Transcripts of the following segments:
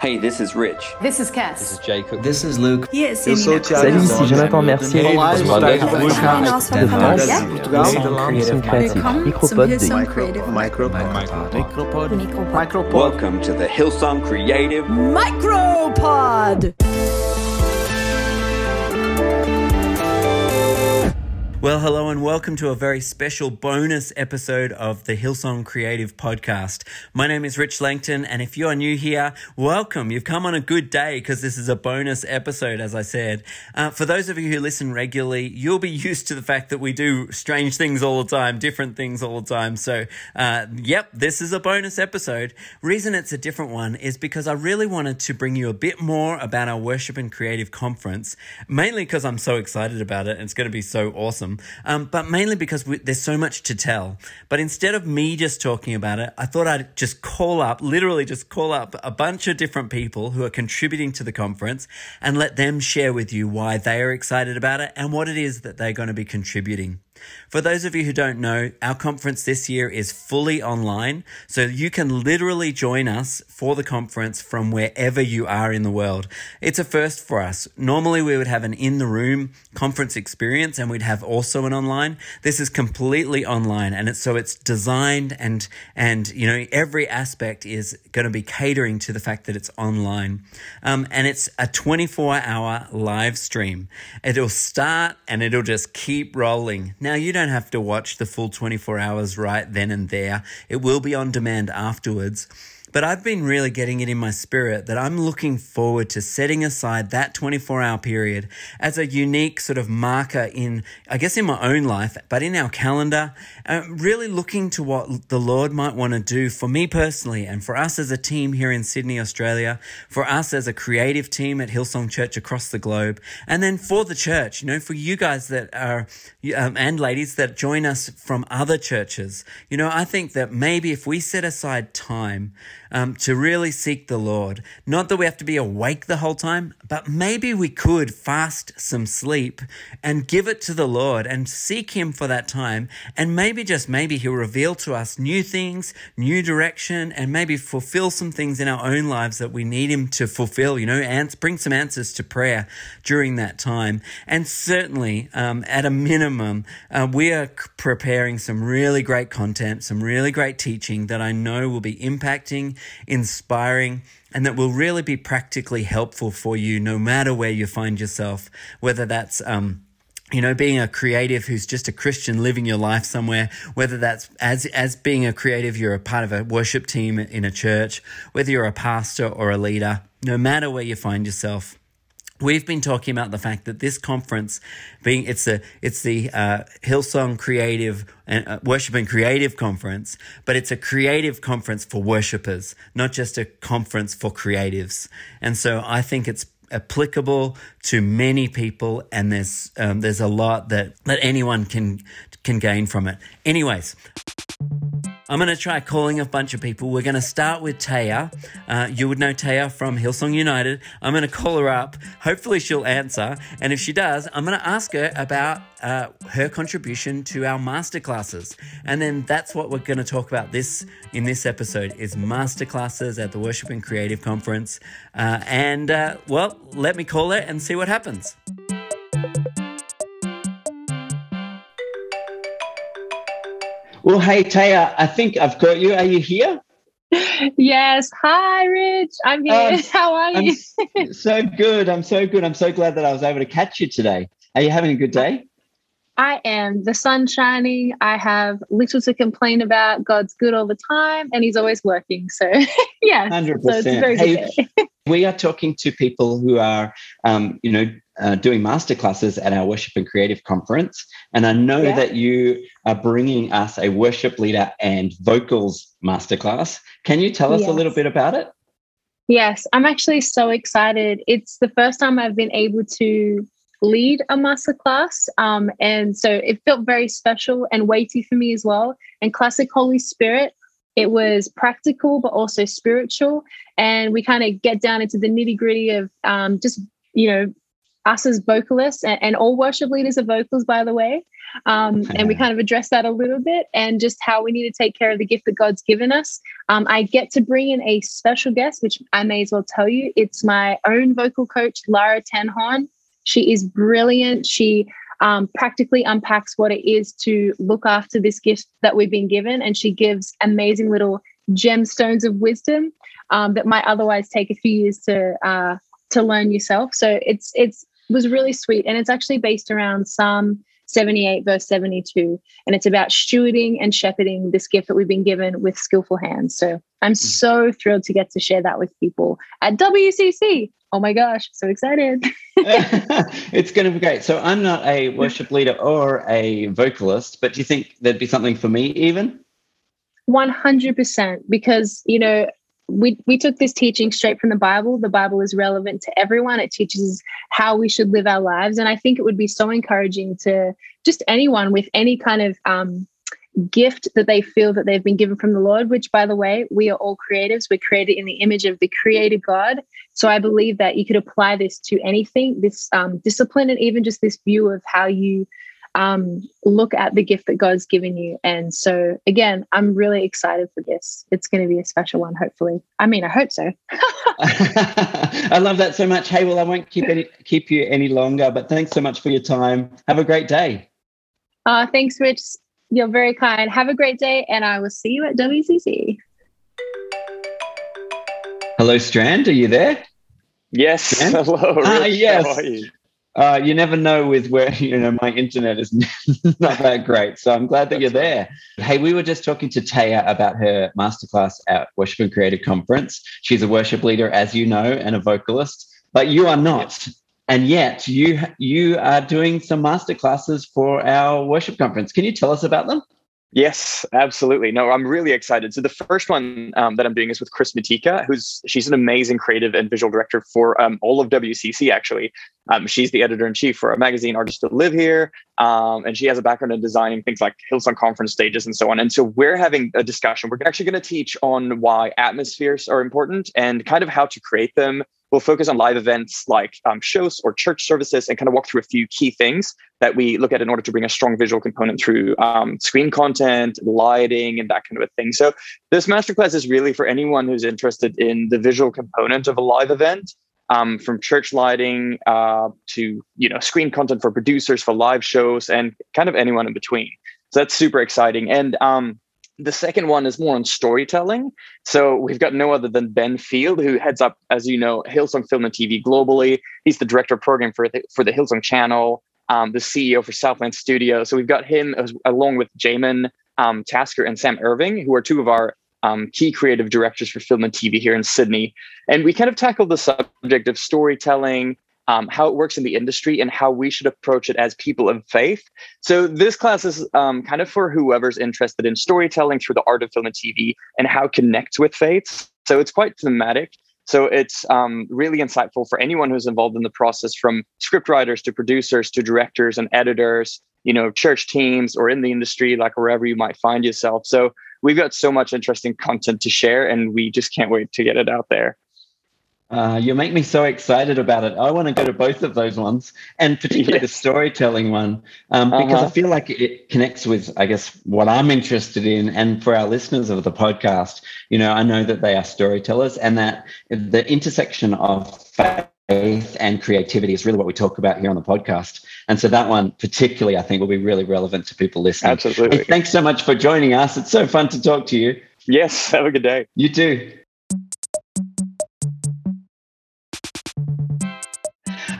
Hey, this is Rich. This is Cass. This is Jacob. This is Luke. Eu sou o Tiago. Salut, ici Jonathan Mercier. Olá, eu sou de Tiago France, Creative Creative Micropod Micropod. Micropod. Welcome to the Hillsong Creative. Micropod. Well, hello and welcome to a very special bonus episode of the Hillsong Creative Podcast. My name is Rich Langton, and if you are new here, welcome. You've come on a good day because this is a bonus episode, as I said. Uh, for those of you who listen regularly, you'll be used to the fact that we do strange things all the time, different things all the time. So, uh, yep, this is a bonus episode. Reason it's a different one is because I really wanted to bring you a bit more about our Worship and Creative Conference, mainly because I'm so excited about it and it's going to be so awesome um, but mainly because we, there's so much to tell. But instead of me just talking about it, I thought I'd just call up, literally just call up a bunch of different people who are contributing to the conference and let them share with you why they are excited about it and what it is that they're going to be contributing. For those of you who don't know, our conference this year is fully online, so you can literally join us for the conference from wherever you are in the world. It's a first for us. Normally, we would have an in the room conference experience and we'd have also an online. This is completely online, and it's so it's designed and and you know every aspect is going to be catering to the fact that it's online, um, and it's a 24 hour live stream. It'll start and it'll just keep rolling. Now, you don't have to watch the full 24 hours right then and there, it will be on demand afterwards. But I've been really getting it in my spirit that I'm looking forward to setting aside that 24 hour period as a unique sort of marker in, I guess, in my own life, but in our calendar, uh, really looking to what the Lord might want to do for me personally and for us as a team here in Sydney, Australia, for us as a creative team at Hillsong Church across the globe, and then for the church, you know, for you guys that are, um, and ladies that join us from other churches. You know, I think that maybe if we set aside time, um, to really seek the Lord. Not that we have to be awake the whole time, but maybe we could fast some sleep and give it to the Lord and seek Him for that time. And maybe, just maybe, He'll reveal to us new things, new direction, and maybe fulfill some things in our own lives that we need Him to fulfill, you know, and bring some answers to prayer during that time. And certainly, um, at a minimum, uh, we are preparing some really great content, some really great teaching that I know will be impacting inspiring, and that will really be practically helpful for you no matter where you find yourself, whether that's, um, you know, being a creative who's just a Christian living your life somewhere, whether that's as, as being a creative, you're a part of a worship team in a church, whether you're a pastor or a leader, no matter where you find yourself. We've been talking about the fact that this conference, being it's the it's the uh, Hillsong Creative and uh, Worship and Creative Conference, but it's a creative conference for worshipers, not just a conference for creatives. And so I think it's applicable to many people, and there's um, there's a lot that that anyone can can gain from it. Anyways. I'm going to try calling a bunch of people. We're going to start with Taya. Uh, you would know Taya from Hillsong United. I'm going to call her up. Hopefully, she'll answer. And if she does, I'm going to ask her about uh, her contribution to our masterclasses. And then that's what we're going to talk about this in this episode is masterclasses at the Worship and Creative Conference. Uh, and uh, well, let me call her and see what happens. Well, hey, Taya, I think I've got you. Are you here? Yes. Hi, Rich. I'm here. Um, How are you? so good. I'm so good. I'm so glad that I was able to catch you today. Are you having a good day? I am. The sun's shining. I have little to complain about. God's good all the time and he's always working. So, yeah. 100%. So hey, we are talking to people who are, um, you know, uh, doing masterclasses at our Worship and Creative Conference. And I know yeah. that you are bringing us a worship leader and vocals masterclass. Can you tell us yes. a little bit about it? Yes, I'm actually so excited. It's the first time I've been able to lead a masterclass. Um, and so it felt very special and weighty for me as well. And Classic Holy Spirit, it was practical, but also spiritual. And we kind of get down into the nitty gritty of um, just, you know, us as vocalists and, and, all worship leaders are vocals, by the way. Um, and we kind of address that a little bit and just how we need to take care of the gift that God's given us. Um, I get to bring in a special guest, which I may as well tell you. It's my own vocal coach, Lara Tenhorn. She is brilliant. She um, practically unpacks what it is to look after this gift that we've been given. And she gives amazing little gemstones of wisdom um, that might otherwise take a few years to uh, to learn yourself. So it's it's was really sweet, and it's actually based around Psalm 78 verse 72 and it's about stewarding and shepherding this gift that we've been given with skillful hands. So i'm mm. so thrilled to get to share that with people at wcc oh my gosh so excited. It's going to be great. So i'm not a worship leader or a vocalist but do you think there'd be something for me even? 100% because you know we we took this teaching straight from the bible. The bible is relevant to everyone. It teaches how we should live our lives. And i think it would be so encouraging to just anyone with any kind of um, gift that they feel that they've been given from the lord which by the way we are all creatives. We're created in the image of the creator god. So i believe that you could apply this to anything this um, discipline and even just this view of how you um, look at the gift that God's given you. And so, again, I'm really excited for this. It's going to be a special one, hopefully. I mean, I hope so. I love that so much. Hey, well, I won't keep any, keep you any longer, but thanks so much for your time. Have a great day. Uh, thanks, Rich. You're very kind. Have a great day, and I will see you at WCC. Hello, Strand. Are you there? Yes. Strand? Hello. Rich. Ah, yes. Uh, you never know with where you know my internet is not that great, so I'm glad that That's you're there. Right. Hey, we were just talking to Taya about her masterclass at Worship and Creative Conference. She's a worship leader, as you know, and a vocalist, but you are not. And yet, you you are doing some masterclasses for our worship conference. Can you tell us about them? Yes, absolutely. No, I'm really excited. So the first one um, that I'm doing is with Chris Matika, who's she's an amazing creative and visual director for um, all of WCC. Actually, um, she's the editor in chief for a magazine, Artists That Live Here, um, and she has a background in designing things like Hillsong conference stages and so on. And so we're having a discussion. We're actually going to teach on why atmospheres are important and kind of how to create them, We'll focus on live events like um, shows or church services and kind of walk through a few key things that we look at in order to bring a strong visual component through um, screen content, lighting, and that kind of a thing. So, this masterclass is really for anyone who's interested in the visual component of a live event. Um, from church lighting uh, to you know screen content for producers for live shows and kind of anyone in between so that's super exciting and um, the second one is more on storytelling. So we've got no other than Ben Field, who heads up, as you know, Hillsong Film and TV globally. He's the director of program for the, for the Hillsong channel, um, the CEO for Southland Studio. So we've got him as, along with Jamin um, Tasker and Sam Irving, who are two of our um, key creative directors for film and TV here in Sydney. And we kind of tackled the subject of storytelling, um, how it works in the industry and how we should approach it as people of faith. So this class is um, kind of for whoever's interested in storytelling through the art of film and TV and how connects with faith. So it's quite thematic. So it's um, really insightful for anyone who's involved in the process, from scriptwriters to producers to directors and editors, you know, church teams or in the industry, like wherever you might find yourself. So we've got so much interesting content to share, and we just can't wait to get it out there. Uh, you make me so excited about it. I want to go to both of those ones, and particularly yes. the storytelling one, um, because uh-huh. I feel like it connects with, I guess, what I'm interested in. And for our listeners of the podcast, you know, I know that they are storytellers, and that the intersection of faith and creativity is really what we talk about here on the podcast. And so that one, particularly, I think, will be really relevant to people listening. Absolutely. Hey, thanks so much for joining us. It's so fun to talk to you. Yes. Have a good day. You too.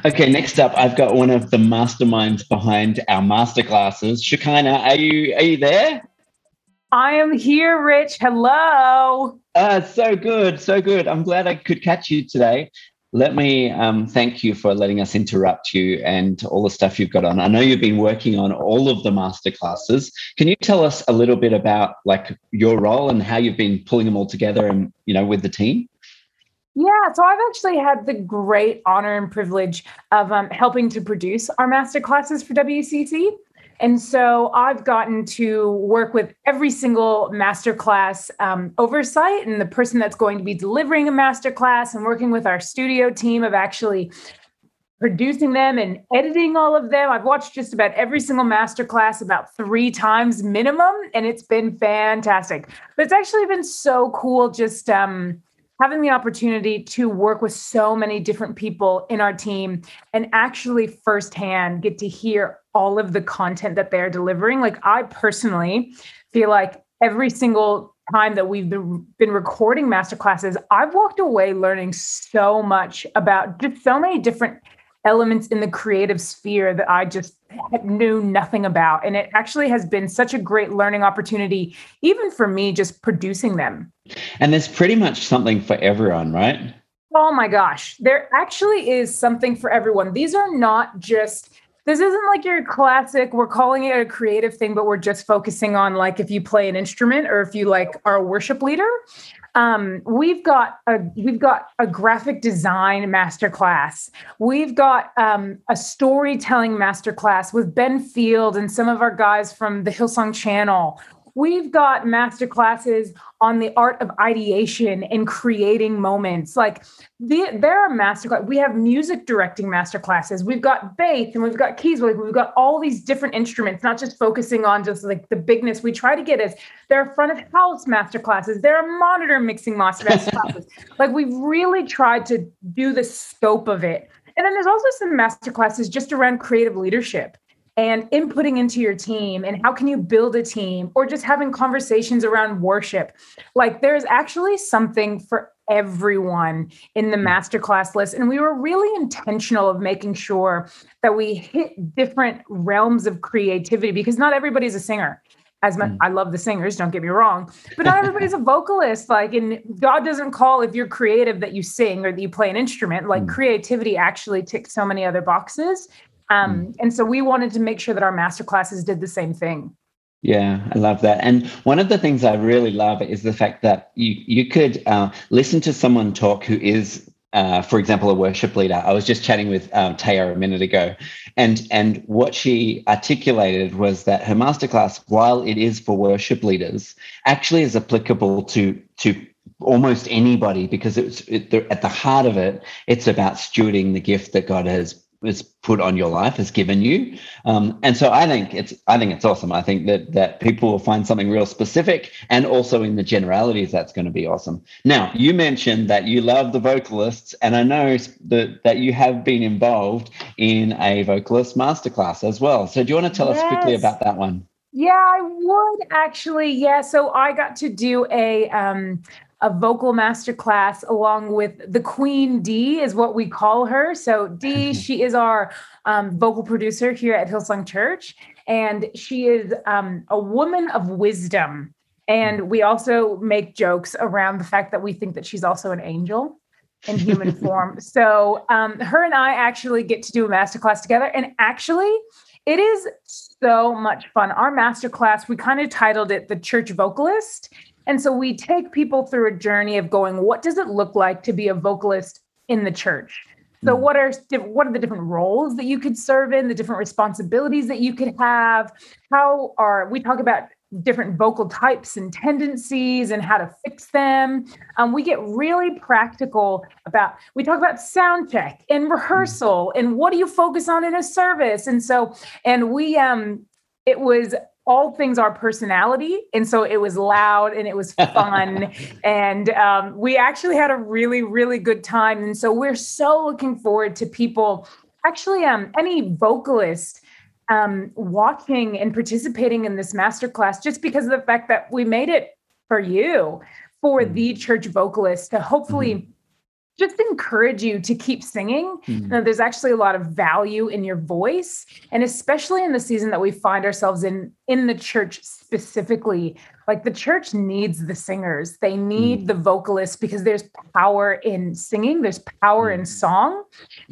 Okay, next up, I've got one of the masterminds behind our masterclasses. Shekinah, are you are you there? I am here, Rich. Hello. Uh, so good, so good. I'm glad I could catch you today. Let me um, thank you for letting us interrupt you and all the stuff you've got on. I know you've been working on all of the masterclasses. Can you tell us a little bit about like your role and how you've been pulling them all together and you know with the team? Yeah, so I've actually had the great honor and privilege of um, helping to produce our master classes for WCC. And so I've gotten to work with every single masterclass um, oversight and the person that's going to be delivering a masterclass and working with our studio team of actually producing them and editing all of them. I've watched just about every single masterclass about three times minimum, and it's been fantastic. But it's actually been so cool just um, having the opportunity to work with so many different people in our team and actually firsthand get to hear all of the content that they're delivering. Like, I personally feel like every single time that we've been, been recording masterclasses, I've walked away learning so much about just so many different elements in the creative sphere that I just knew nothing about. And it actually has been such a great learning opportunity, even for me, just producing them. And there's pretty much something for everyone, right? Oh my gosh, there actually is something for everyone. These are not just this isn't like your classic we're calling it a creative thing but we're just focusing on like if you play an instrument or if you like are a worship leader um, we've got a we've got a graphic design masterclass. We've got um, a storytelling masterclass with Ben Field and some of our guys from the Hillsong channel. We've got master classes on the art of ideation and creating moments. Like the, there are master class. We have music directing master classes. We've got bass and we've got keys. Like we've got all these different instruments, not just focusing on just like the bigness. We try to get as there are front of house master classes. There are monitor mixing master classes. like we've really tried to do the scope of it. And then there's also some master classes just around creative leadership and inputting into your team and how can you build a team or just having conversations around worship like there's actually something for everyone in the masterclass list and we were really intentional of making sure that we hit different realms of creativity because not everybody's a singer as much mm. I love the singers, don't get me wrong, but not everybody's a vocalist. Like, and God doesn't call if you're creative that you sing or that you play an instrument. Like, mm. creativity actually ticks so many other boxes. Um, mm. And so we wanted to make sure that our master classes did the same thing. Yeah, I love that. And one of the things I really love is the fact that you you could uh, listen to someone talk who is, uh, for example, a worship leader. I was just chatting with um, Taya a minute ago, and and what she articulated was that her masterclass, while it is for worship leaders, actually is applicable to to almost anybody because it's it, at the heart of it, it's about stewarding the gift that God has has put on your life has given you um, and so i think it's i think it's awesome i think that that people will find something real specific and also in the generalities that's going to be awesome now you mentioned that you love the vocalists and i know that that you have been involved in a vocalist masterclass as well so do you want to tell yes. us quickly about that one yeah, I would actually. Yeah, so I got to do a um, a vocal masterclass along with the Queen D, is what we call her. So, D, she is our um, vocal producer here at Hillsong Church, and she is um, a woman of wisdom. And we also make jokes around the fact that we think that she's also an angel in human form. So, um, her and I actually get to do a masterclass together. And actually, it is so much fun. Our masterclass, we kind of titled it The Church Vocalist. And so we take people through a journey of going, what does it look like to be a vocalist in the church? So hmm. what are what are the different roles that you could serve in, the different responsibilities that you could have? How are we talk about different vocal types and tendencies and how to fix them. Um, we get really practical about, we talk about sound check and rehearsal and what do you focus on in a service. And so, and we, um, it was all things are personality and so it was loud and it was fun. And um, we actually had a really really good time. And so we're so looking forward to people actually um, any vocalist um, watching and participating in this masterclass just because of the fact that we made it for you for mm-hmm. the church vocalist to hopefully mm-hmm just encourage you to keep singing. Mm-hmm. there's actually a lot of value in your voice, and especially in the season that we find ourselves in, in the church specifically. Like the church needs the singers, they need mm-hmm. the vocalists because there's power in singing, there's power mm-hmm. in song.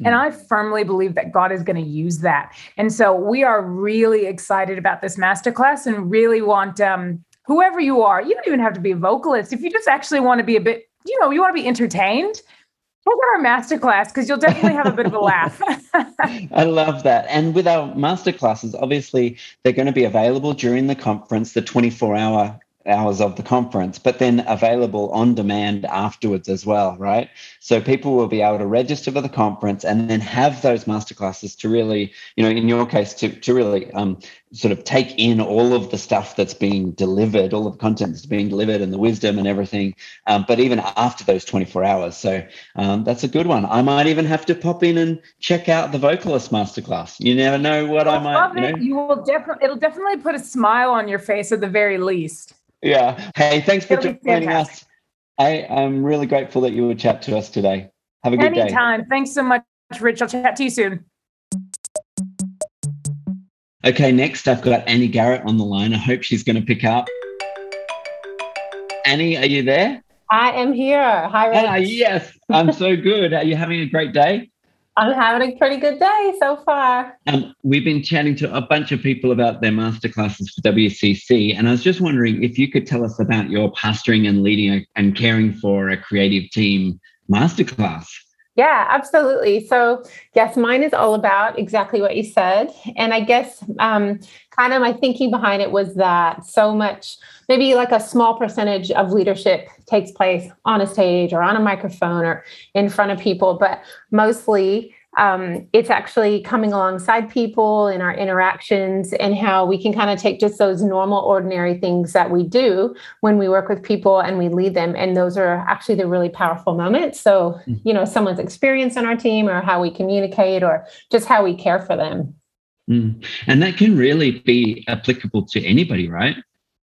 And I firmly believe that God is going to use that. And so we are really excited about this masterclass and really want um, whoever you are, you don't even have to be a vocalist. If you just actually want to be a bit, you know, you want to be entertained Check out our masterclass because you'll definitely have a bit of a laugh. I love that. And with our masterclasses, obviously, they're going to be available during the conference, the 24 hour hours of the conference, but then available on demand afterwards as well, right? So people will be able to register for the conference and then have those masterclasses to really, you know, in your case, to, to really um, sort of take in all of the stuff that's being delivered, all of the content that's being delivered and the wisdom and everything, um, but even after those 24 hours. So um, that's a good one. I might even have to pop in and check out the vocalist masterclass. You never know what I, I might, you know. You will definitely, it'll definitely put a smile on your face at the very least. Yeah. Hey, thanks for joining us. I, I'm really grateful that you would chat to us today. Have a good Anytime. day. Anytime. Thanks so much, Rich. I'll chat to you soon. Okay, next I've got Annie Garrett on the line. I hope she's going to pick up. Annie, are you there? I am here. Hi, Rich. Ah, yes, I'm so good. Are you having a great day? I'm having a pretty good day so far. Um, we've been chatting to a bunch of people about their masterclasses for WCC, and I was just wondering if you could tell us about your pastoring and leading a, and caring for a creative team masterclass. Yeah, absolutely. So, yes, mine is all about exactly what you said. And I guess um, kind of my thinking behind it was that so much, maybe like a small percentage of leadership takes place on a stage or on a microphone or in front of people, but mostly um, it's actually coming alongside people in our interactions and how we can kind of take just those normal, ordinary things that we do when we work with people and we lead them. And those are actually the really powerful moments. So, mm-hmm. you know, someone's experience on our team or how we communicate or just how we care for them. Mm. And that can really be applicable to anybody, right?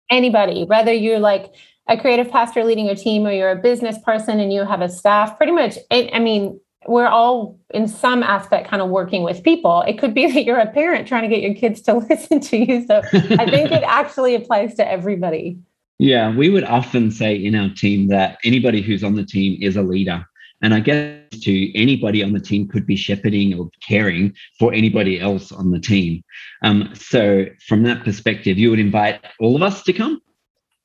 Anybody, whether you're like, a creative pastor leading a team or you're a business person and you have a staff pretty much i mean we're all in some aspect kind of working with people. It could be that you're a parent trying to get your kids to listen to you. So I think it actually applies to everybody. Yeah, we would often say in our team that anybody who's on the team is a leader. And I guess to anybody on the team could be shepherding or caring for anybody else on the team. Um, so, from that perspective, you would invite all of us to come?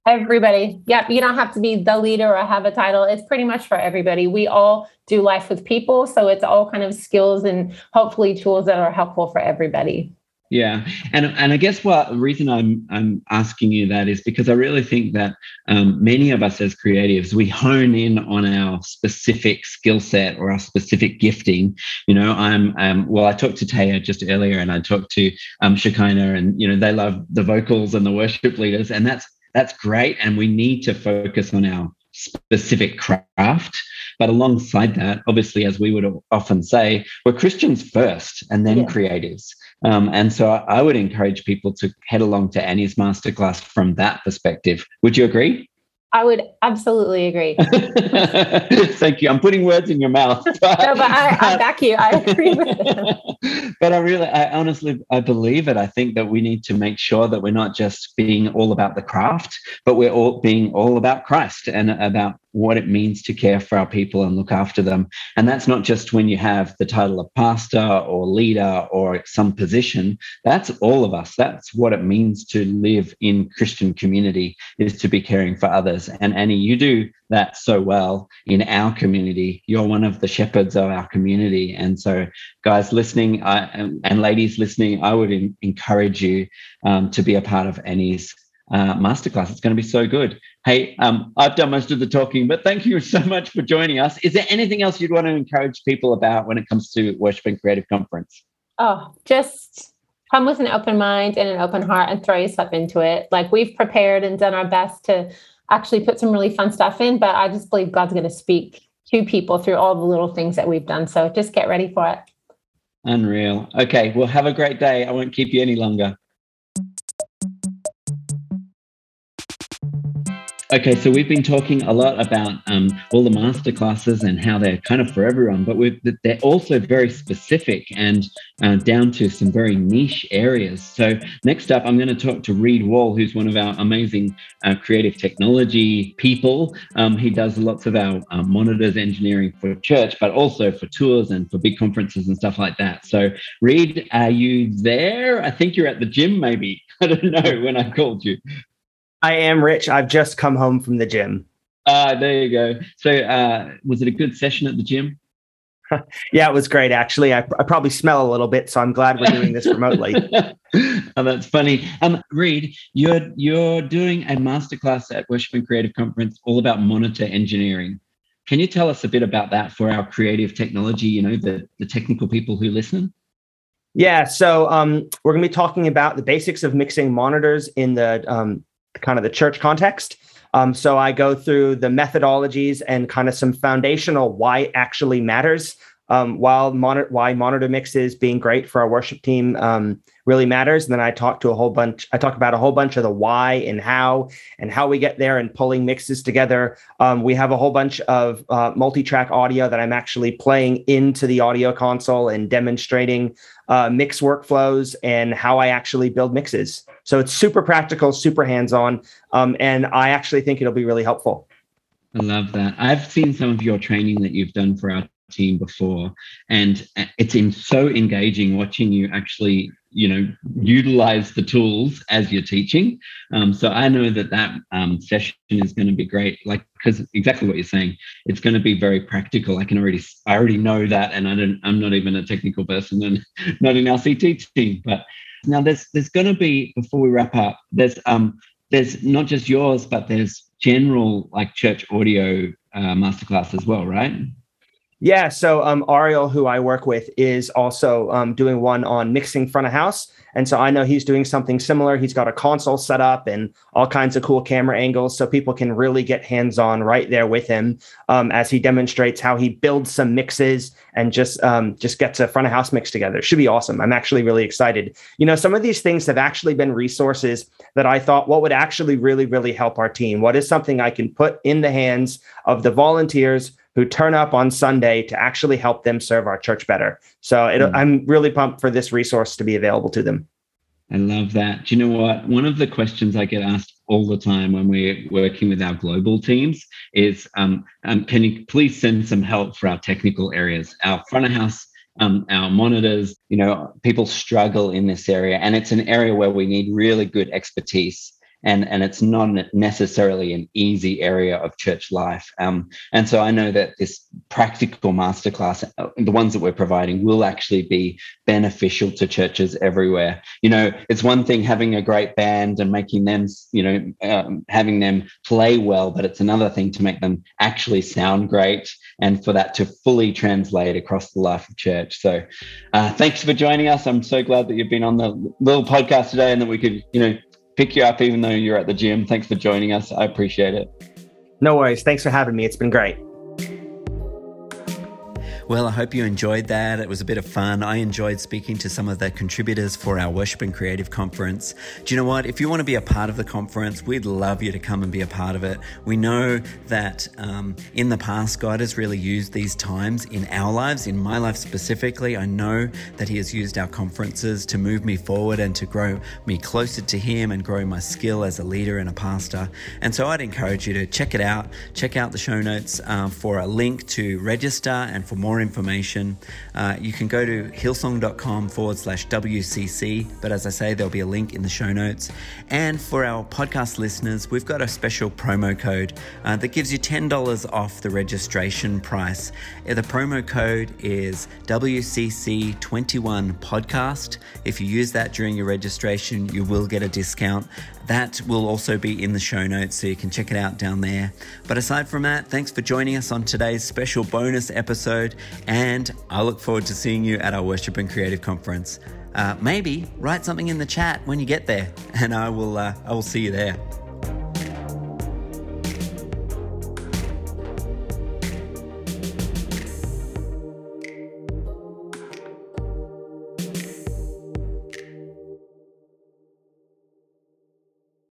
Everybody. Yep. You don't have to be the leader or have a title. It's pretty much for everybody. We all do life with people. So it's all kind of skills and hopefully tools that are helpful for everybody. Yeah, and and I guess what the reason I'm I'm asking you that is because I really think that um, many of us as creatives we hone in on our specific skill set or our specific gifting. You know, I'm um, well. I talked to Taya just earlier, and I talked to um, Shekinah, and you know they love the vocals and the worship leaders, and that's that's great. And we need to focus on our specific craft. But alongside that, obviously, as we would often say, we're Christians first and then yeah. creatives. Um, and so I would encourage people to head along to Annie's masterclass from that perspective. Would you agree? I would absolutely agree. Thank you. I'm putting words in your mouth. But, no, but I, I back you. I agree with it. but I really, I honestly, I believe it. I think that we need to make sure that we're not just being all about the craft, but we're all being all about Christ and about what it means to care for our people and look after them. And that's not just when you have the title of pastor or leader or some position. That's all of us. That's what it means to live in Christian community is to be caring for others. And Annie, you do that so well in our community. You're one of the shepherds of our community. And so, guys listening I, and, ladies listening, I would in, encourage you um, to be a part of Annie's uh, masterclass. It's going to be so good. Hey, um, I've done most of the talking, but thank you so much for joining us. Is there anything else you'd want to encourage people about when it comes to Worship and Creative Conference? Oh, just come with an open mind and an open heart and throw yourself into it. Like we've prepared and done our best to actually put some really fun stuff in, but I just believe God's going to speak to people through all the little things that we've done. So just get ready for it. Unreal. Okay, well, have a great day. I won't keep you any longer. Okay, so we've been talking a lot about um, all the master classes and how they're kind of for everyone, but they're also very specific and uh, down to some very niche areas. So next up, I'm going to talk to Reed Wall, who's one of our amazing uh, creative technology people. Um, he does lots of our uh, monitors engineering for church, but also for tours and for big conferences and stuff like that. So Reed, are you there? I think you're at the gym, maybe. I don't know when I called you. I am Rich. I've just come home from the gym. Ah, uh, there you go. So, uh, was it a good session at the gym? yeah, it was great. Actually, I, I, probably smell a little bit, so I'm glad we're doing this remotely. oh, that's funny. Um, Reed, you're you're doing a masterclass at Worship and Creative Conference all about monitor engineering. Can you tell us a bit about that for our creative technology? You know, the the technical people who listen. Yeah, so um, we're going to be talking about the basics of mixing monitors in the um, kind of the church context. Um, so I go through the methodologies and kind of some foundational why it actually matters. Um, while monitor, why monitor mixes being great for our worship team um, really matters. And then I talk to a whole bunch. I talk about a whole bunch of the why and how and how we get there and pulling mixes together. Um, we have a whole bunch of uh, multi-track audio that I'm actually playing into the audio console and demonstrating uh, mix workflows and how I actually build mixes. So it's super practical, super hands-on, um, and I actually think it'll be really helpful. I love that. I've seen some of your training that you've done for our team before, and it's in so engaging watching you actually, you know, utilize the tools as you're teaching. Um, so I know that that um, session is going to be great. Like because exactly what you're saying, it's going to be very practical. I can already, I already know that, and I don't, I'm not even a technical person and not in our CT team, but now there's there's going to be before we wrap up. There's um there's not just yours, but there's general like church audio uh, masterclass as well, right? Yeah. So um, Ariel, who I work with, is also um, doing one on mixing front of house. And so I know he's doing something similar. He's got a console set up and all kinds of cool camera angles so people can really get hands on right there with him um, as he demonstrates how he builds some mixes and just um, just gets a front of house mix together. It should be awesome. I'm actually really excited. You know, some of these things have actually been resources that I thought what would actually really, really help our team. What is something I can put in the hands of the volunteers who turn up on Sunday to actually help them serve our church better. So it, mm. I'm really pumped for this resource to be available to them. I love that. Do you know what? One of the questions I get asked all the time when we're working with our global teams is um, um, can you please send some help for our technical areas? Our front of house um, our monitors, you know, people struggle in this area, and it's an area where we need really good expertise and and it's not necessarily an easy area of church life. Um, and so I know that this practical masterclass, uh, the ones that we're providing, will actually be beneficial to churches everywhere. You know, it's one thing having a great band and making them, you know, um, having them play well, but it's another thing to make them actually sound great and for that to fully translate across the life of church. So, uh, thanks for joining us. I'm so glad that you've been on the little podcast today and that we could, you know, pick you up even though you're at the gym. Thanks for joining us. I appreciate it. No worries. Thanks for having me. It's been great. Well, I hope you enjoyed that. It was a bit of fun. I enjoyed speaking to some of the contributors for our Worship and Creative Conference. Do you know what? If you want to be a part of the conference, we'd love you to come and be a part of it. We know that um, in the past, God has really used these times in our lives, in my life specifically. I know that He has used our conferences to move me forward and to grow me closer to Him and grow my skill as a leader and a pastor. And so I'd encourage you to check it out. Check out the show notes uh, for a link to register and for more information, uh, you can go to hillsong.com forward slash WCC. But as I say, there'll be a link in the show notes. And for our podcast listeners, we've got a special promo code uh, that gives you $10 off the registration price. Uh, the promo code is WCC21 podcast. If you use that during your registration, you will get a discount. That will also be in the show notes, so you can check it out down there. But aside from that, thanks for joining us on today's special bonus episode, and I look forward to seeing you at our Worship and Creative Conference. Uh, maybe write something in the chat when you get there, and I will. Uh, I will see you there.